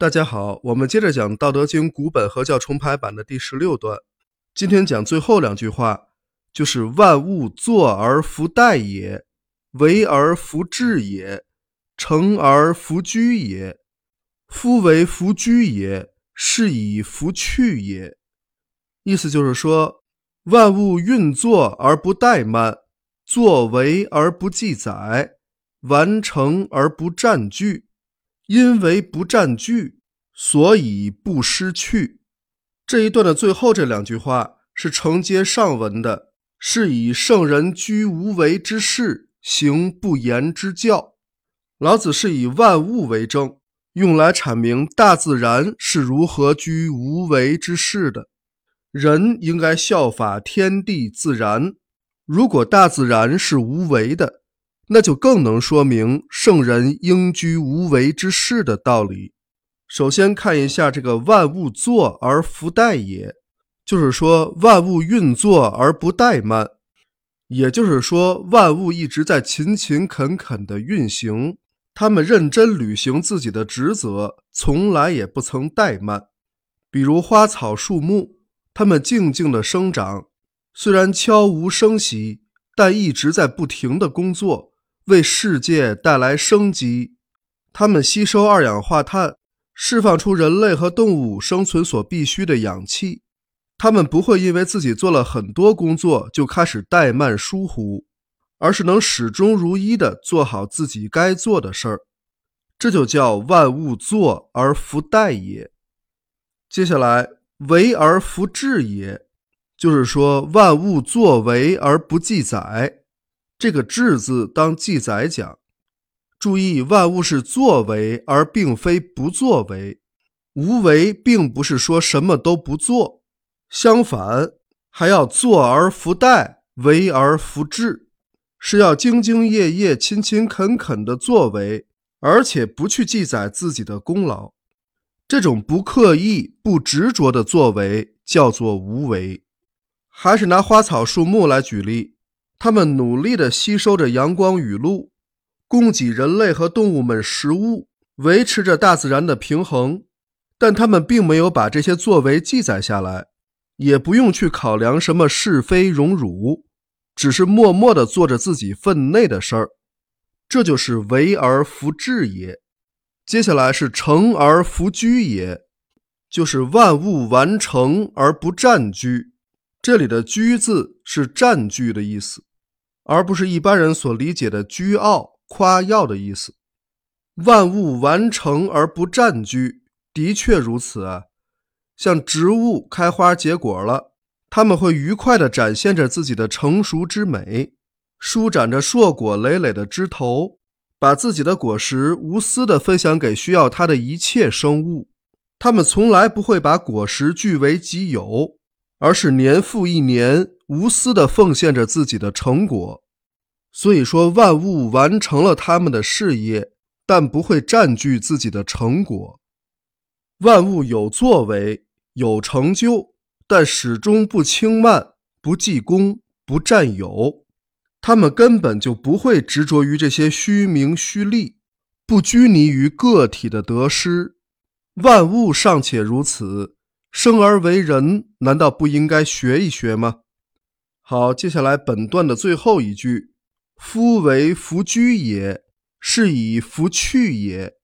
大家好，我们接着讲《道德经》古本合教重排版的第十六段。今天讲最后两句话，就是“万物作而弗殆也，为而弗治也，成而弗居也。夫为弗居也，是以弗去也。”意思就是说，万物运作而不怠慢，作为而不记载，完成而不占据。因为不占据，所以不失去。这一段的最后这两句话是承接上文的，是以圣人居无为之事，行不言之教。老子是以万物为证，用来阐明大自然是如何居无为之事的。人应该效法天地自然。如果大自然是无为的，那就更能说明圣人应居无为之事的道理。首先看一下这个“万物作而弗殆也”，就是说万物运作而不怠慢，也就是说万物一直在勤勤恳恳地运行，他们认真履行自己的职责，从来也不曾怠慢。比如花草树木，它们静静地生长，虽然悄无声息，但一直在不停地工作。为世界带来生机，它们吸收二氧化碳，释放出人类和动物生存所必需的氧气。它们不会因为自己做了很多工作就开始怠慢疏忽，而是能始终如一地做好自己该做的事儿。这就叫万物作而弗殆也。接下来，为而弗治也，就是说万物作为而不记载。这个“治”字当记载讲，注意万物是作为，而并非不作为。无为并不是说什么都不做，相反还要做而弗殆，为而弗治，是要兢兢业业、勤勤恳恳的作为，而且不去记载自己的功劳。这种不刻意、不执着的作为叫做无为。还是拿花草树木来举例。他们努力地吸收着阳光雨露，供给人类和动物们食物，维持着大自然的平衡。但他们并没有把这些作为记载下来，也不用去考量什么是非荣辱，只是默默地做着自己分内的事儿。这就是为而弗治也。接下来是成而弗居也，就是万物完成而不占据。这里的“居”字是占据的意思。而不是一般人所理解的居傲、夸耀的意思。万物完成而不占据，的确如此啊。像植物开花结果了，他们会愉快地展现着自己的成熟之美，舒展着硕果累累的枝头，把自己的果实无私地分享给需要它的一切生物。他们从来不会把果实据为己有，而是年复一年。无私地奉献着自己的成果，所以说万物完成了他们的事业，但不会占据自己的成果。万物有作为，有成就，但始终不轻慢，不记功，不占有。他们根本就不会执着于这些虚名虚利，不拘泥于个体的得失。万物尚且如此，生而为人，难道不应该学一学吗？好，接下来本段的最后一句：“夫为弗居也，是以弗去也。”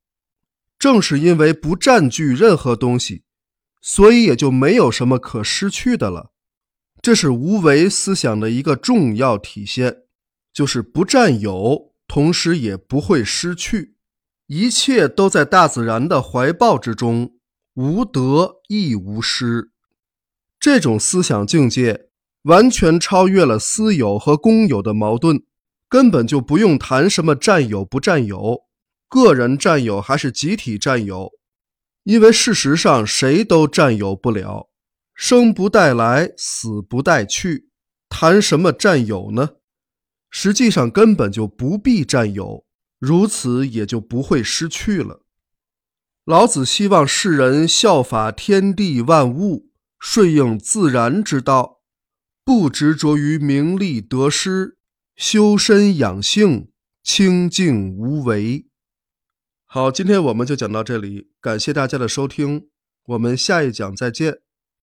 正是因为不占据任何东西，所以也就没有什么可失去的了。这是无为思想的一个重要体现，就是不占有，同时也不会失去，一切都在大自然的怀抱之中，无得亦无失。这种思想境界。完全超越了私有和公有的矛盾，根本就不用谈什么占有不占有，个人占有还是集体占有，因为事实上谁都占有不了。生不带来，死不带去，谈什么占有呢？实际上根本就不必占有，如此也就不会失去了。老子希望世人效法天地万物，顺应自然之道。不执着于名利得失，修身养性，清净无为。好，今天我们就讲到这里，感谢大家的收听，我们下一讲再见。